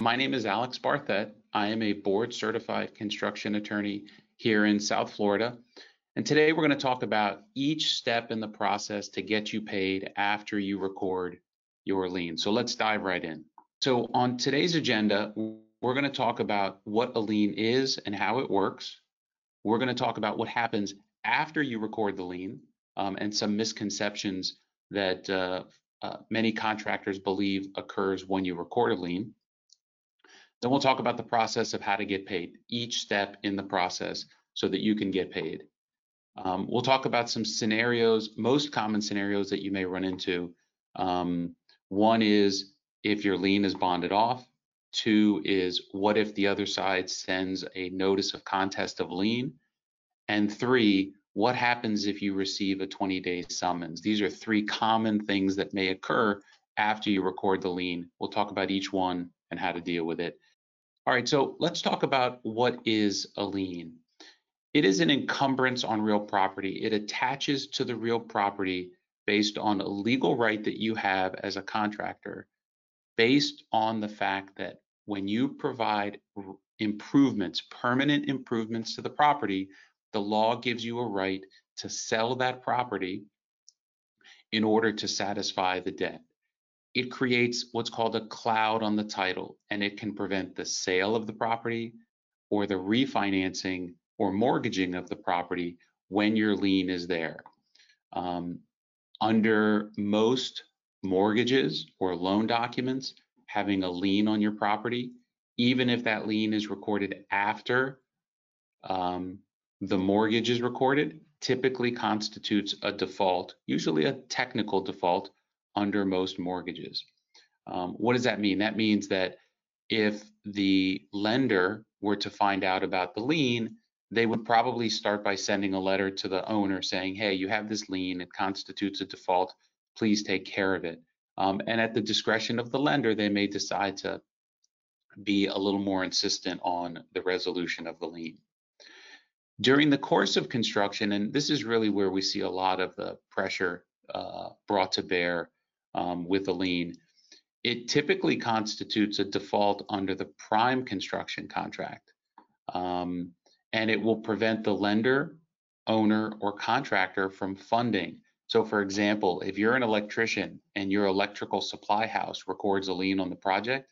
My name is Alex Barthet. I am a board certified construction attorney here in South Florida. And today we're going to talk about each step in the process to get you paid after you record your lien. So let's dive right in. So on today's agenda, we're going to talk about what a lien is and how it works. We're going to talk about what happens after you record the lien um, and some misconceptions that uh, uh, many contractors believe occurs when you record a lien. Then we'll talk about the process of how to get paid, each step in the process so that you can get paid. Um, we'll talk about some scenarios, most common scenarios that you may run into. Um, one is if your lien is bonded off. Two is what if the other side sends a notice of contest of lien? And three, what happens if you receive a 20 day summons? These are three common things that may occur after you record the lien. We'll talk about each one and how to deal with it. All right, so let's talk about what is a lien. It is an encumbrance on real property. It attaches to the real property based on a legal right that you have as a contractor, based on the fact that when you provide improvements, permanent improvements to the property, the law gives you a right to sell that property in order to satisfy the debt it creates what's called a cloud on the title, and it can prevent the sale of the property or the refinancing or mortgaging of the property when your lien is there. Um, under most mortgages or loan documents, having a lien on your property, even if that lien is recorded after um, the mortgage is recorded, typically constitutes a default, usually a technical default, under most mortgages. Um, what does that mean? That means that if the lender were to find out about the lien, they would probably start by sending a letter to the owner saying, hey, you have this lien, it constitutes a default, please take care of it. Um, and at the discretion of the lender, they may decide to be a little more insistent on the resolution of the lien. During the course of construction, and this is really where we see a lot of the pressure uh, brought to bear um, with a lien, it typically constitutes a default under the prime construction contract. Um, and it will prevent the lender, owner, or contractor from funding. So, for example, if you're an electrician and your electrical supply house records a lien on the project,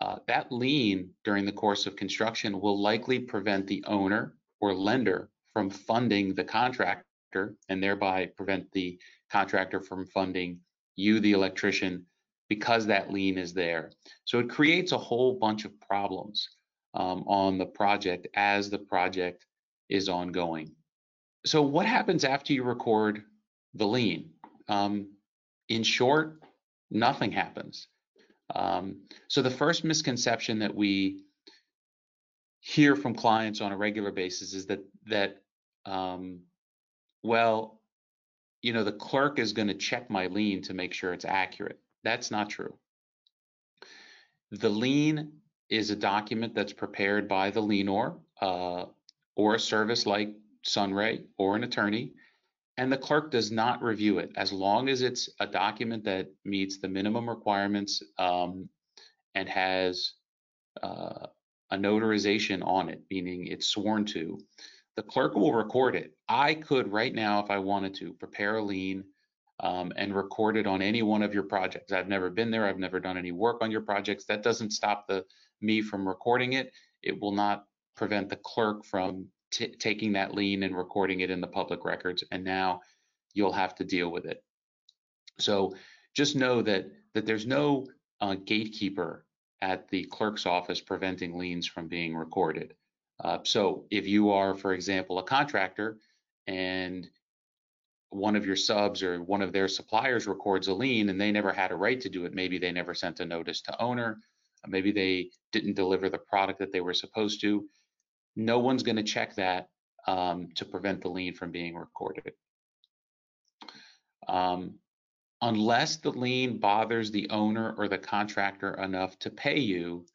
uh, that lien during the course of construction will likely prevent the owner or lender from funding the contractor and thereby prevent the contractor from funding you, the electrician, because that lien is there. So it creates a whole bunch of problems um, on the project as the project is ongoing. So what happens after you record the lien? Um, in short, nothing happens. Um, so the first misconception that we hear from clients on a regular basis is that that um, well, you know, the clerk is going to check my lien to make sure it's accurate. That's not true. The lien is a document that's prepared by the lienor uh, or a service like Sunray or an attorney, and the clerk does not review it as long as it's a document that meets the minimum requirements um, and has uh, a notarization on it, meaning it's sworn to the clerk will record it. I could right now, if I wanted to, prepare a lien um, and record it on any one of your projects. I've never been there. I've never done any work on your projects. That doesn't stop the me from recording it. It will not prevent the clerk from taking that lien and recording it in the public records. And now you'll have to deal with it. So just know that that there's no uh, gatekeeper at the clerk's office preventing liens from being recorded. Uh, so if you are, for example, a contractor and one of your subs or one of their suppliers records a lien and they never had a right to do it, maybe they never sent a notice to owner, maybe they didn't deliver the product that they were supposed to, no one's going to check that um, to prevent the lien from being recorded. Um, unless the lien bothers the owner or the contractor enough to pay you,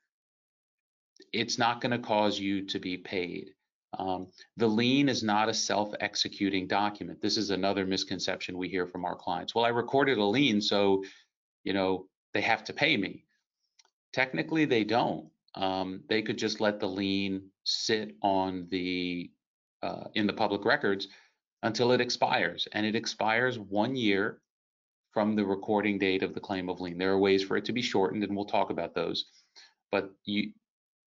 it's not going to cause you to be paid. Um, the lien is not a self-executing document. This is another misconception we hear from our clients. Well, I recorded a lien, so you know they have to pay me. Technically, they don't. Um, they could just let the lien sit on the uh, in the public records until it expires, and it expires one year from the recording date of the claim of lien. There are ways for it to be shortened, and we'll talk about those. But you,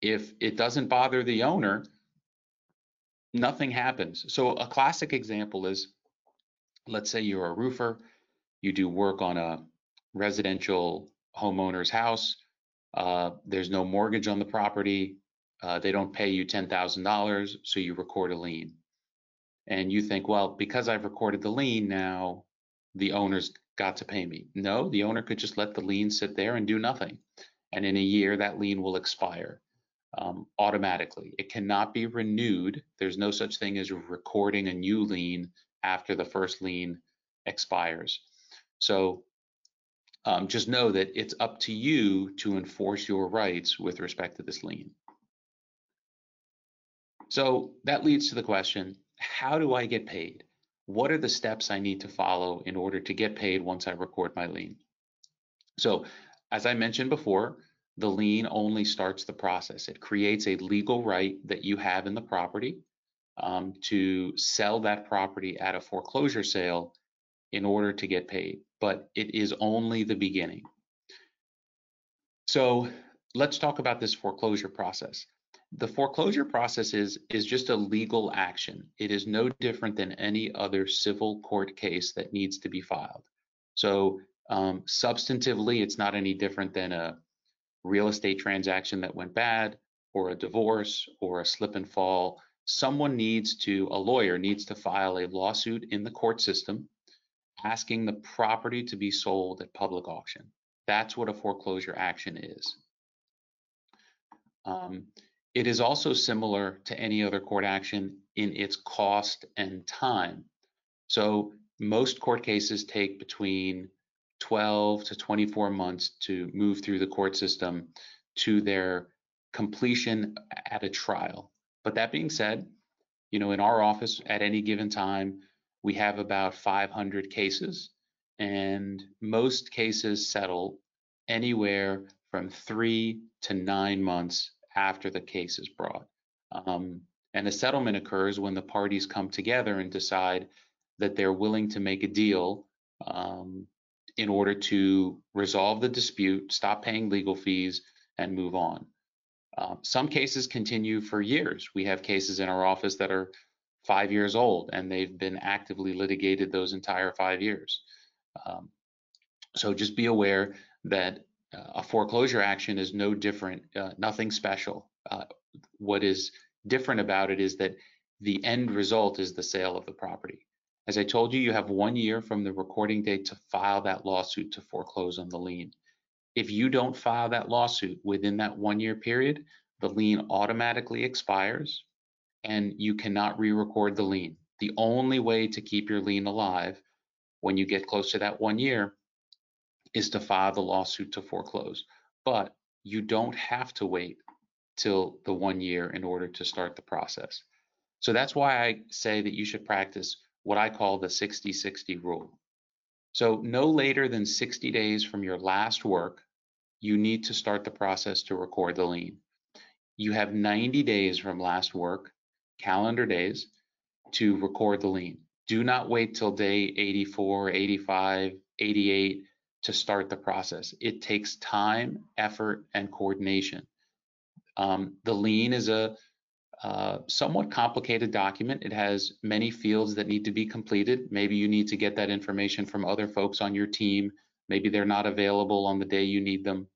if it doesn't bother the owner, nothing happens. So a classic example is, let's say you're a roofer, you do work on a residential homeowner's house, uh, there's no mortgage on the property, uh, they don't pay you $10,000, so you record a lien. And you think, well, because I've recorded the lien now, the owner's got to pay me. No, the owner could just let the lien sit there and do nothing. And in a year, that lien will expire um, automatically. It cannot be renewed. There's no such thing as recording a new lien after the first lien expires. So um, just know that it's up to you to enforce your rights with respect to this lien. So that leads to the question, how do I get paid? What are the steps I need to follow in order to get paid once I record my lien? So as I mentioned before, the lien only starts the process. It creates a legal right that you have in the property um, to sell that property at a foreclosure sale in order to get paid, but it is only the beginning. So let's talk about this foreclosure process. The foreclosure process is, is just a legal action. It is no different than any other civil court case that needs to be filed. So um, substantively, it's not any different than a real estate transaction that went bad or a divorce or a slip and fall, someone needs to, a lawyer needs to file a lawsuit in the court system asking the property to be sold at public auction. That's what a foreclosure action is. Um, it is also similar to any other court action in its cost and time. So most court cases take between 12 to 24 months to move through the court system to their completion at a trial. But that being said, you know, in our office at any given time, we have about 500 cases, and most cases settle anywhere from three to nine months after the case is brought. Um, and a settlement occurs when the parties come together and decide that they're willing to make a deal um, in order to resolve the dispute, stop paying legal fees, and move on. Uh, some cases continue for years. We have cases in our office that are five years old and they've been actively litigated those entire five years. Um, so just be aware that uh, a foreclosure action is no different, uh, nothing special. Uh, what is different about it is that the end result is the sale of the property. As I told you, you have one year from the recording date to file that lawsuit to foreclose on the lien. If you don't file that lawsuit within that one year period, the lien automatically expires and you cannot re-record the lien. The only way to keep your lien alive when you get close to that one year is to file the lawsuit to foreclose. But you don't have to wait till the one year in order to start the process. So that's why I say that you should practice what I call the 60 60 rule. So, no later than 60 days from your last work, you need to start the process to record the lien. You have 90 days from last work, calendar days, to record the lien. Do not wait till day 84, 85, 88 to start the process. It takes time, effort, and coordination. Um, the lien is a somewhat complicated document. It has many fields that need to be completed. Maybe you need to get that information from other folks on your team. Maybe they're not available on the day you need them.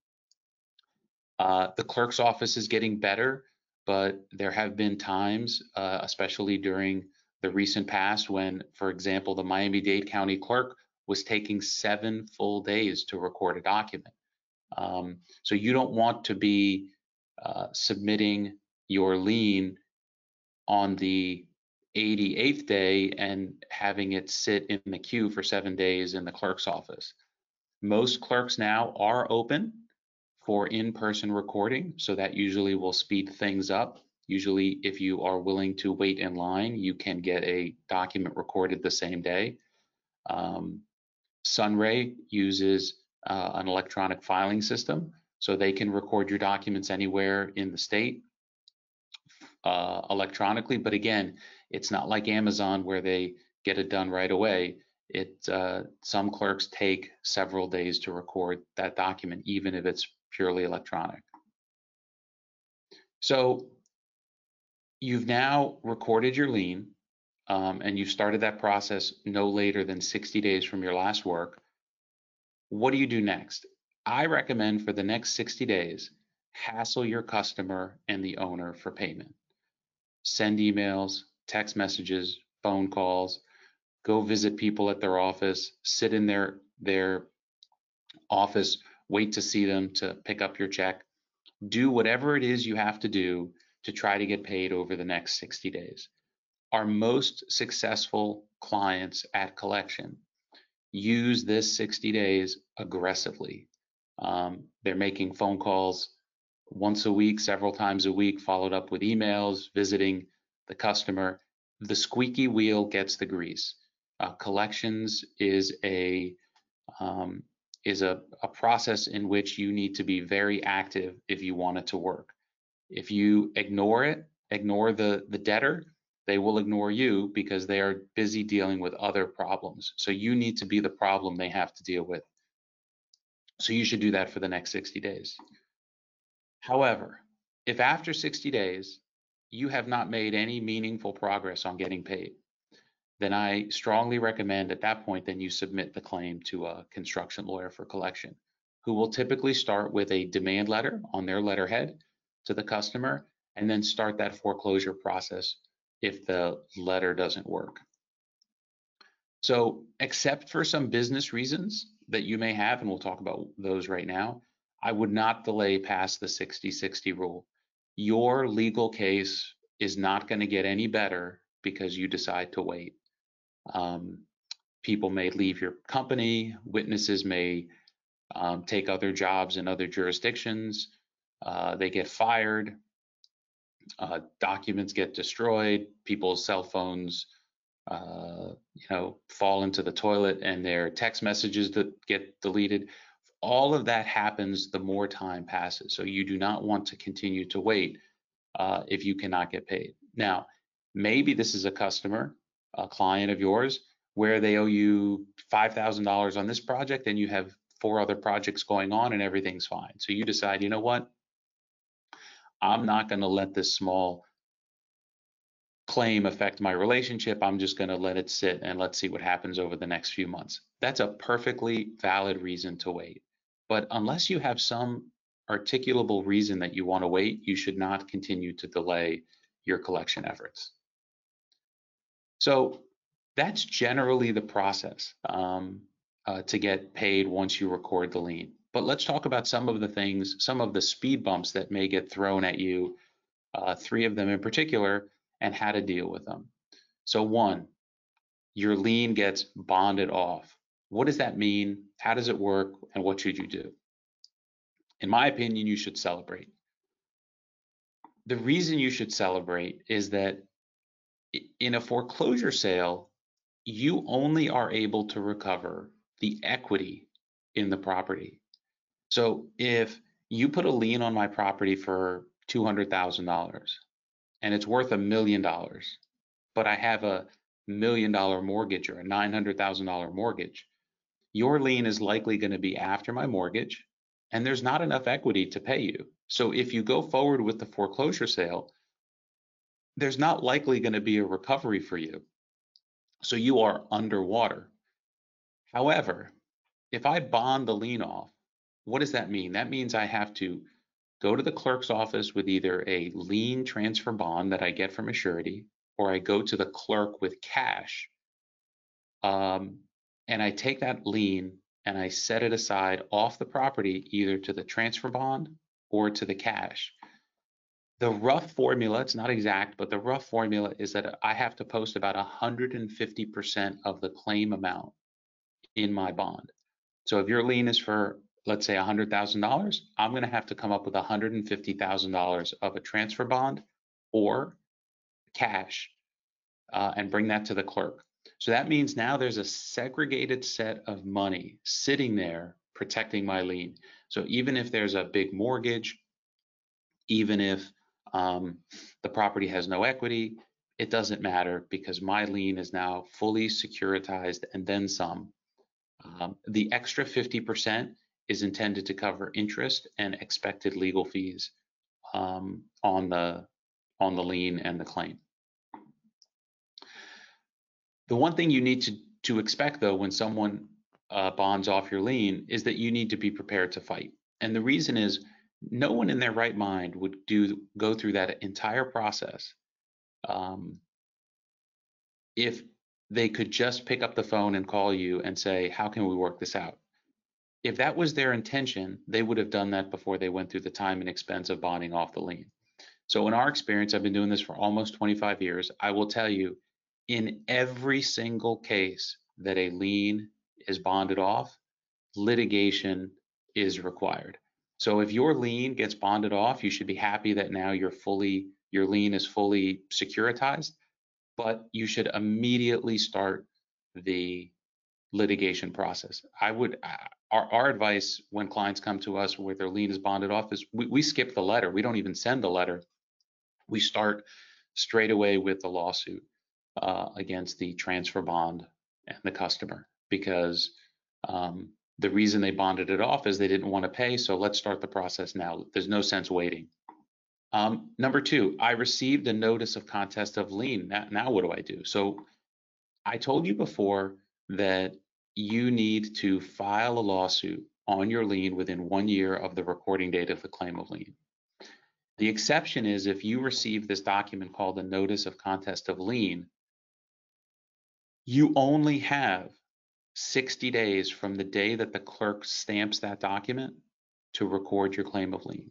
Uh, the clerk's office is getting better, but there have been times, uh, especially during the recent past, when, for example, the Miami-Dade County clerk was taking seven full days to record a document. Um, so you don't want to be uh, submitting your lien on the 88th day and having it sit in the queue for seven days in the clerk's office. Most clerks now are open for in-person recording, so that usually will speed things up. Usually, if you are willing to wait in line, you can get a document recorded the same day. Um, Sunray uses uh, an electronic filing system, So they can record your documents anywhere in the state uh, electronically. But again, it's not like Amazon where they get it done right away. It uh, some clerks take several days to record that document, even if it's purely electronic. So you've now recorded your lien um, and you've started that process no later than 60 days from your last work. What do you do next? I recommend for the next 60 days, hassle your customer and the owner for payment. Send emails, text messages, phone calls, go visit people at their office, sit in their their office, wait to see them to pick up your check. Do whatever it is you have to do to try to get paid over the next 60 days. Our most successful clients at collection use this 60 days aggressively. Um, they're making phone calls once a week, several times a week, followed up with emails, visiting the customer. The squeaky wheel gets the grease. Uh, collections is a um, is a, a process in which you need to be very active if you want it to work. If you ignore it, ignore the the debtor, they will ignore you because they are busy dealing with other problems. So you need to be the problem they have to deal with. So you should do that for the next 60 days. However, if after 60 days you have not made any meaningful progress on getting paid, then I strongly recommend at that point then you submit the claim to a construction lawyer for collection, who will typically start with a demand letter on their letterhead to the customer and then start that foreclosure process if the letter doesn't work. So, except for some business reasons that you may have, and we'll talk about those right now, I would not delay past the 60 60 rule. Your legal case is not going to get any better because you decide to wait. Um, people may leave your company, witnesses may um, take other jobs in other jurisdictions, uh, they get fired, uh, documents get destroyed, people's cell phones, uh, you know, fall into the toilet, and their text messages that get deleted. All of that happens the more time passes. So you do not want to continue to wait uh, if you cannot get paid. Now, maybe this is a customer, a client of yours, where they owe you $5,000 on this project and you have four other projects going on and everything's fine. So you decide, you know what? I'm not going to let this small claim affect my relationship. I'm just going to let it sit and let's see what happens over the next few months. That's a perfectly valid reason to wait. But unless you have some articulable reason that you want to wait, you should not continue to delay your collection efforts. So that's generally the process um, uh, to get paid once you record the lien. But let's talk about some of the things, some of the speed bumps that may get thrown at you, uh, three of them in particular, and how to deal with them. So, one, your lien gets bonded off. What does that mean? How does it work? And what should you do? In my opinion, you should celebrate. The reason you should celebrate is that in a foreclosure sale, you only are able to recover the equity in the property. So if you put a lien on my property for $200,000 and it's worth a million dollars, but I have a million dollar mortgage or a $900,000 mortgage, your lien is likely going to be after my mortgage and there's not enough equity to pay you. So if you go forward with the foreclosure sale, there's not likely going to be a recovery for you. So you are underwater. However, if I bond the lien off what does that mean? That means I have to go to the clerk's office with either a lien transfer bond that I get from a surety, or I go to the clerk with cash, um, and I take that lien and I set it aside off the property either to the transfer bond or to the cash. The rough formula, it's not exact, but the rough formula is that I have to post about 150% of the claim amount in my bond. So if your lien is for let's say $100,000, I'm going to have to come up with $150,000 of a transfer bond or cash uh, and bring that to the clerk. So that means now there's a segregated set of money sitting there protecting my lien. So even if there's a big mortgage, even if um, the property has no equity, it doesn't matter because my lien is now fully securitized and then some. Um, the extra 50% is intended to cover interest and expected legal fees um, on the on the lien and the claim. The one thing you need to, to expect though when someone uh, bonds off your lien is that you need to be prepared to fight. And the reason is no one in their right mind would do go through that entire process um, if they could just pick up the phone and call you and say, how can we work this out? If that was their intention, they would have done that before they went through the time and expense of bonding off the lien. So in our experience, I've been doing this for almost 25 years. I will tell you, in every single case that a lien is bonded off, litigation is required. So if your lien gets bonded off, you should be happy that now you're fully your lien is fully securitized, but you should immediately start the litigation process. I would our, our advice when clients come to us where their lien is bonded off is we, we skip the letter. We don't even send the letter. We start straight away with the lawsuit uh, against the transfer bond and the customer because um, the reason they bonded it off is they didn't want to pay. So let's start the process now. There's no sense waiting. Um, number two, I received a notice of contest of lien. Now, now what do I do? So I told you before that you need to file a lawsuit on your lien within one year of the recording date of the claim of lien. The exception is if you receive this document called a notice of contest of lien, you only have 60 days from the day that the clerk stamps that document to record your claim of lien.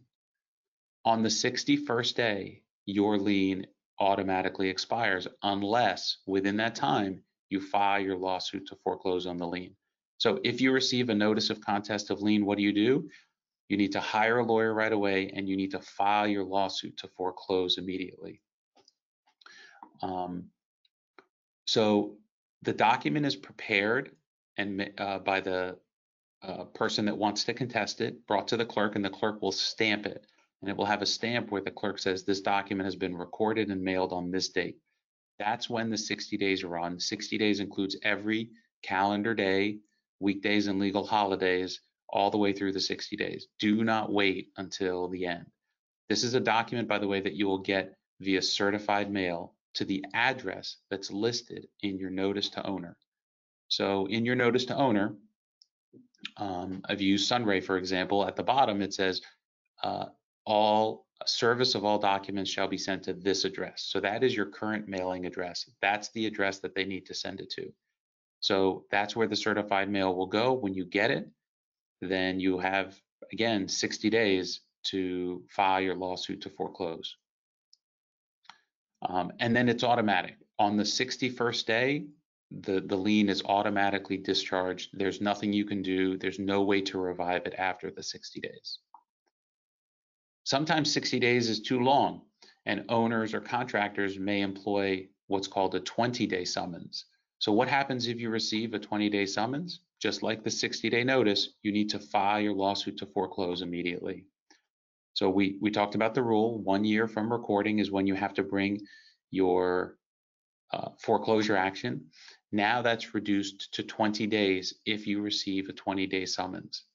On the 61st day, your lien automatically expires unless within that time you file your lawsuit to foreclose on the lien. So if you receive a notice of contest of lien, what do you do? You need to hire a lawyer right away and you need to file your lawsuit to foreclose immediately. Um, so the document is prepared and uh, by the uh, person that wants to contest it, brought to the clerk, and the clerk will stamp it. And it will have a stamp where the clerk says this document has been recorded and mailed on this date. That's when the 60 days are on. 60 days includes every calendar day, weekdays, and legal holidays all the way through the 60 days. Do not wait until the end. This is a document, by the way, that you will get via certified mail to the address that's listed in your notice to owner. So in your notice to owner, um, I've used Sunray, for example, at the bottom it says uh, all service of all documents shall be sent to this address. So that is your current mailing address. That's the address that they need to send it to. So that's where the certified mail will go. When you get it, then you have, again, 60 days to file your lawsuit to foreclose. Um, and then it's automatic. On the 61st day, the, the lien is automatically discharged. There's nothing you can do. There's no way to revive it after the 60 days. Sometimes 60 days is too long, and owners or contractors may employ what's called a 20 day summons. So, what happens if you receive a 20 day summons? Just like the 60 day notice, you need to file your lawsuit to foreclose immediately. So, we, we talked about the rule one year from recording is when you have to bring your uh, foreclosure action. Now that's reduced to 20 days if you receive a 20 day summons.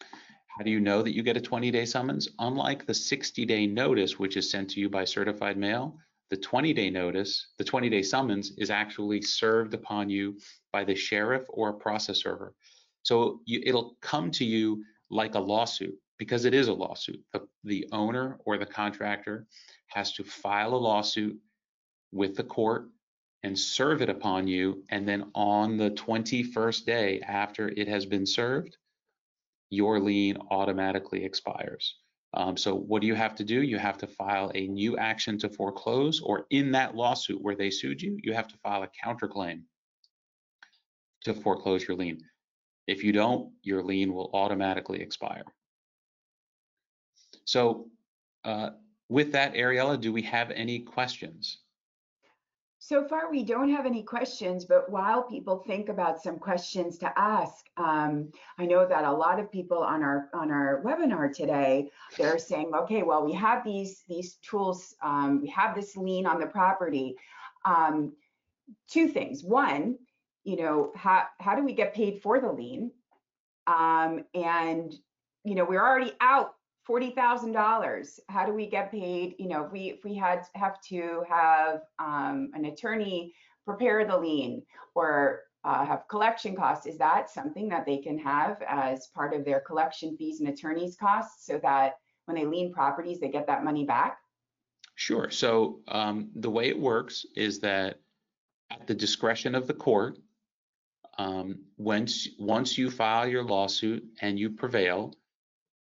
How do you know that you get a 20 day summons? Unlike the 60 day notice, which is sent to you by certified mail, the 20 day notice, the 20 day summons is actually served upon you by the sheriff or a process server. So you, it'll come to you like a lawsuit because it is a lawsuit. The, the owner or the contractor has to file a lawsuit with the court and serve it upon you. And then on the 21st day after it has been served, your lien automatically expires. Um, so what do you have to do? You have to file a new action to foreclose, or in that lawsuit where they sued you, you have to file a counterclaim to foreclose your lien. If you don't, your lien will automatically expire. So uh, with that, Ariella, do we have any questions? So far, we don't have any questions, but while people think about some questions to ask, um, I know that a lot of people on our on our webinar today, they're saying, okay, well, we have these these tools, um, we have this lien on the property. Um, two things. One, you know, how how do we get paid for the lien? Um, and you know, we're already out forty thousand dollars. How do we get paid? You know, if we if we had have to have um, an attorney prepare the lien or uh, have collection costs, is that something that they can have as part of their collection fees and attorneys costs, so that when they lien properties, they get that money back? Sure. So um, the way it works is that at the discretion of the court, um, once once you file your lawsuit and you prevail,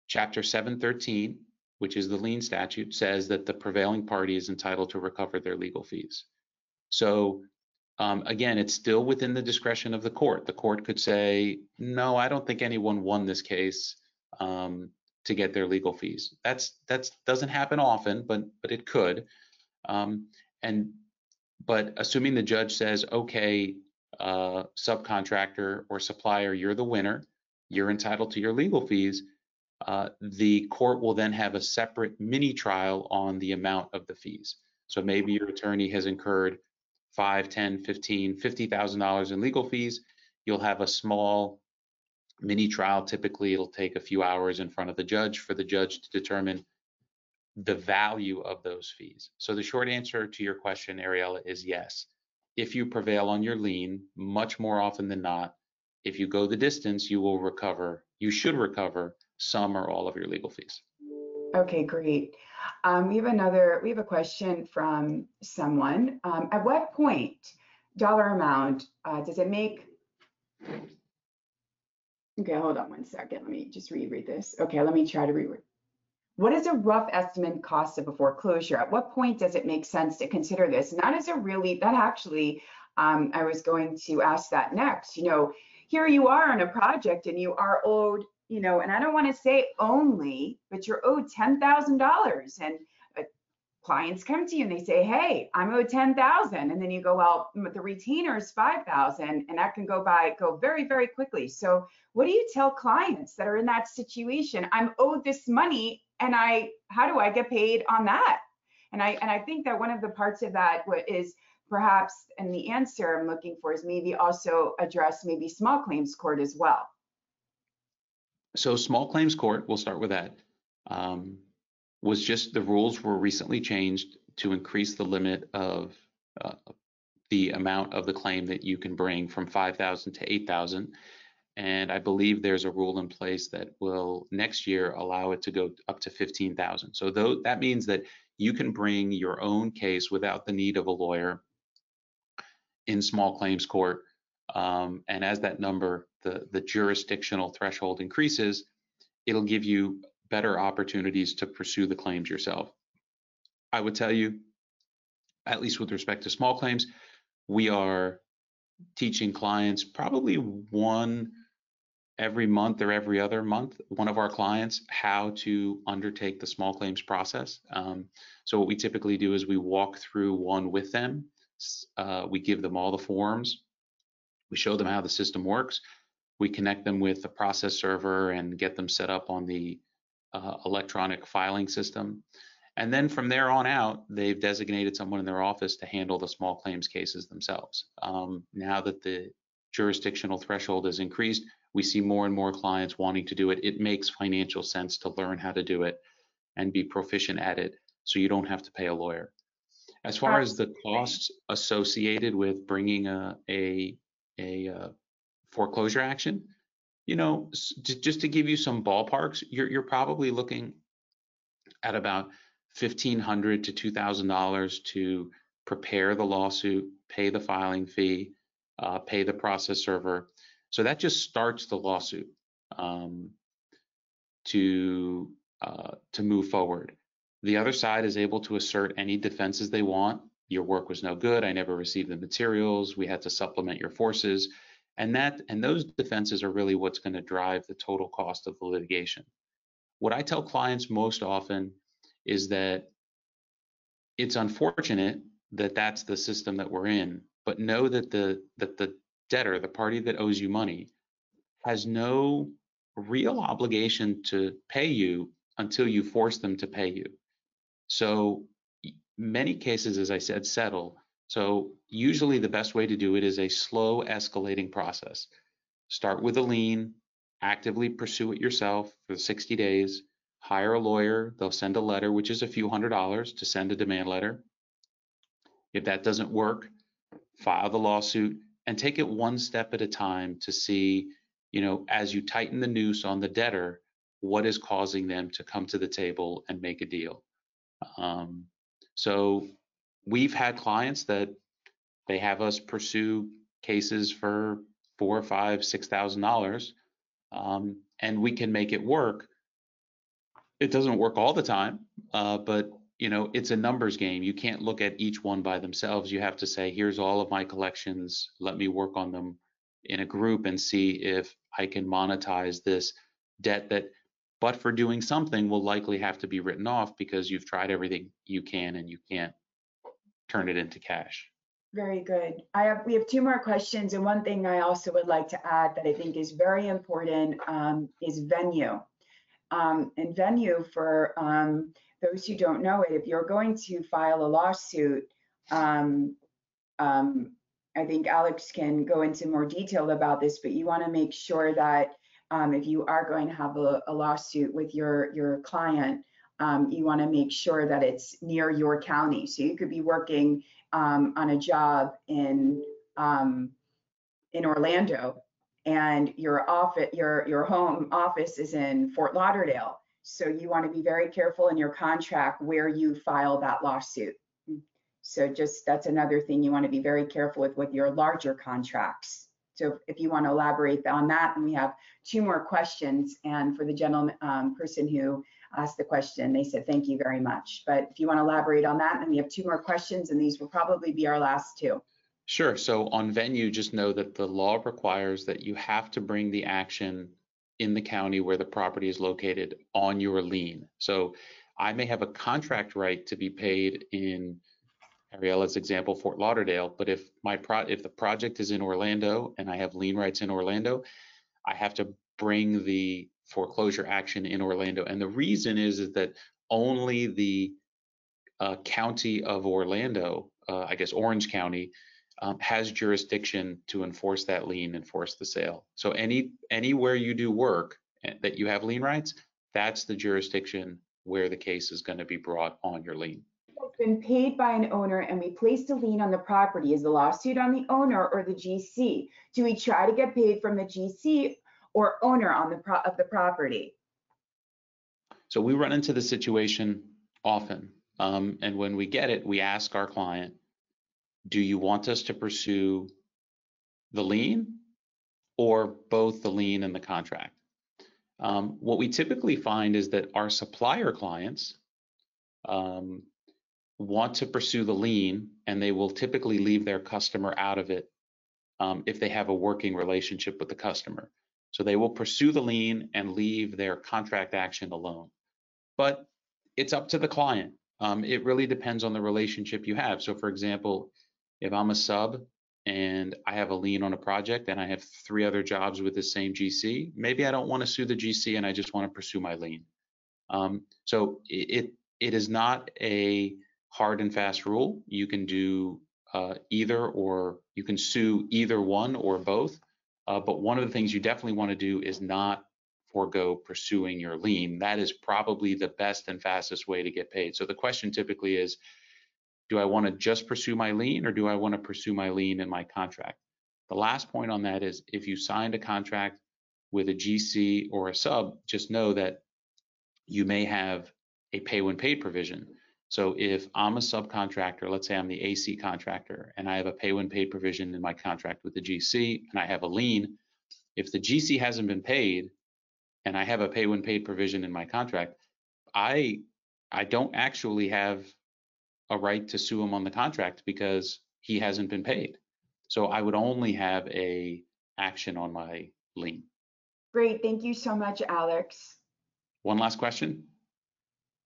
Chapter 713, which is the lien statute, says that the prevailing party is entitled to recover their legal fees. So um, again, it's still within the discretion of the court. The court could say, no, I don't think anyone won this case um, to get their legal fees. That's that's doesn't happen often, but but it could. Um, and but assuming the judge says, okay, uh, subcontractor or supplier, you're the winner, you're entitled to your legal fees uh, the court will then have a separate mini trial on the amount of the fees. So maybe your attorney has incurred five, 10, 15, $50,000 in legal fees. You'll have a small mini trial. Typically, it'll take a few hours in front of the judge for the judge to determine the value of those fees. So the short answer to your question, Ariella, is yes. If you prevail on your lien, much more often than not, if you go the distance, you will recover, you should recover some or all of your legal fees. Okay, great. Um, we have another, we have a question from someone. Um, at what point, dollar amount, uh, does it make, okay, hold on one second. Let me just reread this. Okay, let me try to reread. What is a rough estimate cost of a foreclosure? At what point does it make sense to consider this? And that is a really, that actually, um, I was going to ask that next. You know, here you are on a project and you are owed you know, and I don't want to say only, but you're owed $10,000 and uh, clients come to you and they say, Hey, I'm owed 10,000. And then you go, well, the retainer is 5,000 and that can go by, go very, very quickly. So what do you tell clients that are in that situation? I'm owed this money and I, how do I get paid on that? And I, and I think that one of the parts of that is perhaps, and the answer I'm looking for is maybe also address maybe small claims court as well so small claims court, we'll start with that, um, was just the rules were recently changed to increase the limit of uh, the amount of the claim that you can bring from 5,000 to 8,000. And I believe there's a rule in place that will next year allow it to go up to 15,000. So though, that means that you can bring your own case without the need of a lawyer in small claims court. Um, and as that number the, the jurisdictional threshold increases, it'll give you better opportunities to pursue the claims yourself. I would tell you, at least with respect to small claims, we are teaching clients probably one every month or every other month, one of our clients how to undertake the small claims process. Um, so what we typically do is we walk through one with them. Uh, we give them all the forms. We show them how the system works we connect them with the process server and get them set up on the uh, electronic filing system. And then from there on out, they've designated someone in their office to handle the small claims cases themselves. Um, now that the jurisdictional threshold has increased, we see more and more clients wanting to do it. It makes financial sense to learn how to do it and be proficient at it so you don't have to pay a lawyer. As far as the costs associated with bringing a, a, a, a uh, foreclosure action, you know, just to give you some ballparks, you're, you're probably looking at about 1,500 to $2,000 to prepare the lawsuit, pay the filing fee, uh, pay the process server. So that just starts the lawsuit um, to uh, to move forward. The other side is able to assert any defenses they want. Your work was no good. I never received the materials. We had to supplement your forces. And that and those defenses are really what's going to drive the total cost of the litigation. What I tell clients most often is that it's unfortunate that that's the system that we're in, but know that the that the debtor, the party that owes you money, has no real obligation to pay you until you force them to pay you. So many cases, as I said, settle. So usually the best way to do it is a slow escalating process. Start with a lien, actively pursue it yourself for 60 days, hire a lawyer, they'll send a letter, which is a few hundred dollars to send a demand letter. If that doesn't work, file the lawsuit and take it one step at a time to see, you know, as you tighten the noose on the debtor, what is causing them to come to the table and make a deal. Um, so we've had clients that they have us pursue cases for four, five, six thousand dollars, um, and we can make it work. It doesn't work all the time, uh, but you know it's a numbers game. You can't look at each one by themselves. You have to say, here's all of my collections. Let me work on them in a group and see if I can monetize this debt that, but for doing something, will likely have to be written off because you've tried everything you can and you can't turn it into cash. Very good. Have, we have two more questions, and one thing I also would like to add that I think is very important um, is venue. Um, and venue for um, those who don't know it, if you're going to file a lawsuit, um, um, I think Alex can go into more detail about this, but you want to make sure that um, if you are going to have a, a lawsuit with your your client, um, you want to make sure that it's near your county. So you could be working um, on a job in um, in Orlando, and your office, your your home office is in Fort Lauderdale. So you want to be very careful in your contract where you file that lawsuit. So just that's another thing you want to be very careful with with your larger contracts. So if you want to elaborate on that, and we have two more questions. And for the gentleman um, person who asked the question. They said, thank you very much. But if you want to elaborate on that, and we have two more questions, and these will probably be our last two. Sure. So on venue, just know that the law requires that you have to bring the action in the county where the property is located on your lien. So I may have a contract right to be paid in Ariella's example, Fort Lauderdale, but if my pro if the project is in Orlando and I have lien rights in Orlando, I have to bring the foreclosure action in Orlando. And the reason is, is that only the uh, county of Orlando, uh, I guess Orange County, um, has jurisdiction to enforce that lien, enforce the sale. So any anywhere you do work eh, that you have lien rights, that's the jurisdiction where the case is going to be brought on your lien. It's Been paid by an owner and we placed a lien on the property. Is the lawsuit on the owner or the GC? Do we try to get paid from the GC or owner on the pro- of the property. So we run into the situation often. Um, and when we get it, we ask our client, do you want us to pursue the lien or both the lien and the contract? Um, what we typically find is that our supplier clients um, want to pursue the lien and they will typically leave their customer out of it um, if they have a working relationship with the customer. So they will pursue the lien and leave their contract action alone. But it's up to the client. Um, it really depends on the relationship you have. So, for example, if I'm a sub and I have a lien on a project and I have three other jobs with the same GC, maybe I don't want to sue the GC and I just want to pursue my lien. Um, so it it is not a hard and fast rule. You can do uh, either or you can sue either one or both. Uh, but one of the things you definitely want to do is not forego pursuing your lien. That is probably the best and fastest way to get paid. So the question typically is, do I want to just pursue my lien or do I want to pursue my lien in my contract? The last point on that is if you signed a contract with a GC or a sub, just know that you may have a pay when paid provision. So if I'm a subcontractor, let's say I'm the AC contractor, and I have a pay when paid provision in my contract with the GC, and I have a lien, if the GC hasn't been paid, and I have a pay when paid provision in my contract, I I don't actually have a right to sue him on the contract because he hasn't been paid. So I would only have a action on my lien. Great, thank you so much, Alex. One last question.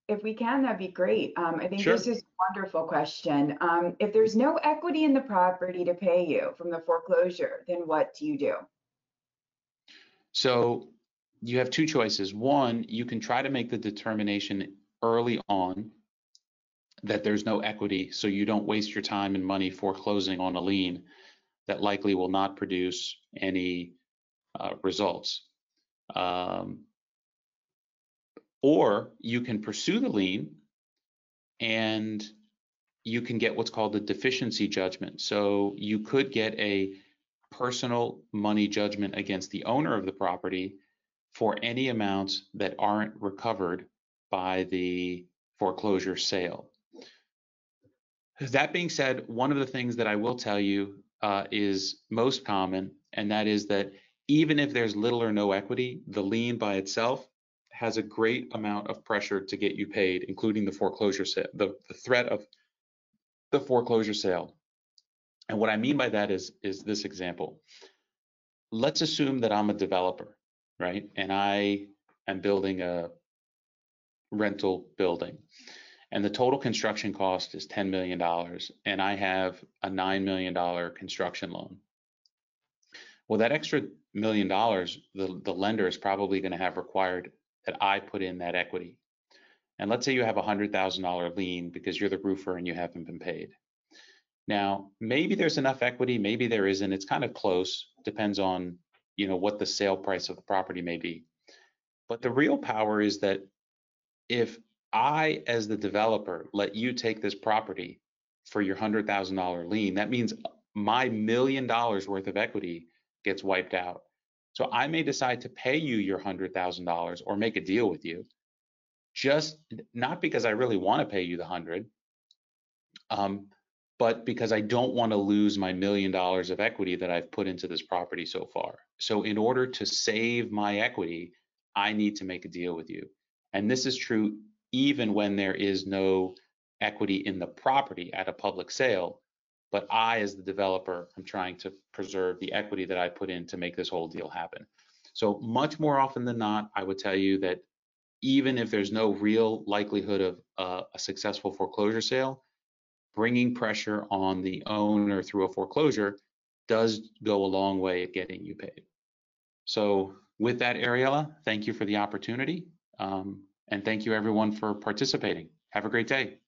If we can, that'd be great. Um, I think Sure. this is a wonderful question. Um, if there's no equity in the property to pay you from the foreclosure, then what do you do? So you have two choices. One, you can try to make the determination early on that there's no equity, so you don't waste your time and money foreclosing on a lien that likely will not produce any uh, results. Um, or you can pursue the lien and you can get what's called a deficiency judgment. So you could get a personal money judgment against the owner of the property for any amounts that aren't recovered by the foreclosure sale. That being said, one of the things that I will tell you uh, is most common, and that is that even if there's little or no equity, the lien by itself has a great amount of pressure to get you paid, including the foreclosure sale, the, the threat of the foreclosure sale. And what I mean by that is, is this example. Let's assume that I'm a developer, right? And I am building a rental building. And the total construction cost is $10 million. And I have a $9 million construction loan. Well, that extra million dollars, the, the lender is probably going to have required that I put in that equity. And let's say you have a $100,000 lien because you're the roofer and you haven't been paid. Now, maybe there's enough equity, maybe there isn't. It's kind of close, depends on, you know, what the sale price of the property may be. But the real power is that if I, as the developer, let you take this property for your $100,000 lien, that means my million dollars worth of equity gets wiped out. So I may decide to pay you your $100,000 or make a deal with you, just not because I really want to pay you the 100, um, but because I don't want to lose my million dollars of equity that I've put into this property so far. So in order to save my equity, I need to make a deal with you. And this is true even when there is no equity in the property at a public sale. But I, as the developer, am trying to preserve the equity that I put in to make this whole deal happen. So much more often than not, I would tell you that even if there's no real likelihood of uh, a successful foreclosure sale, bringing pressure on the owner through a foreclosure does go a long way at getting you paid. So with that, Ariella, thank you for the opportunity. Um, and thank you everyone for participating. Have a great day.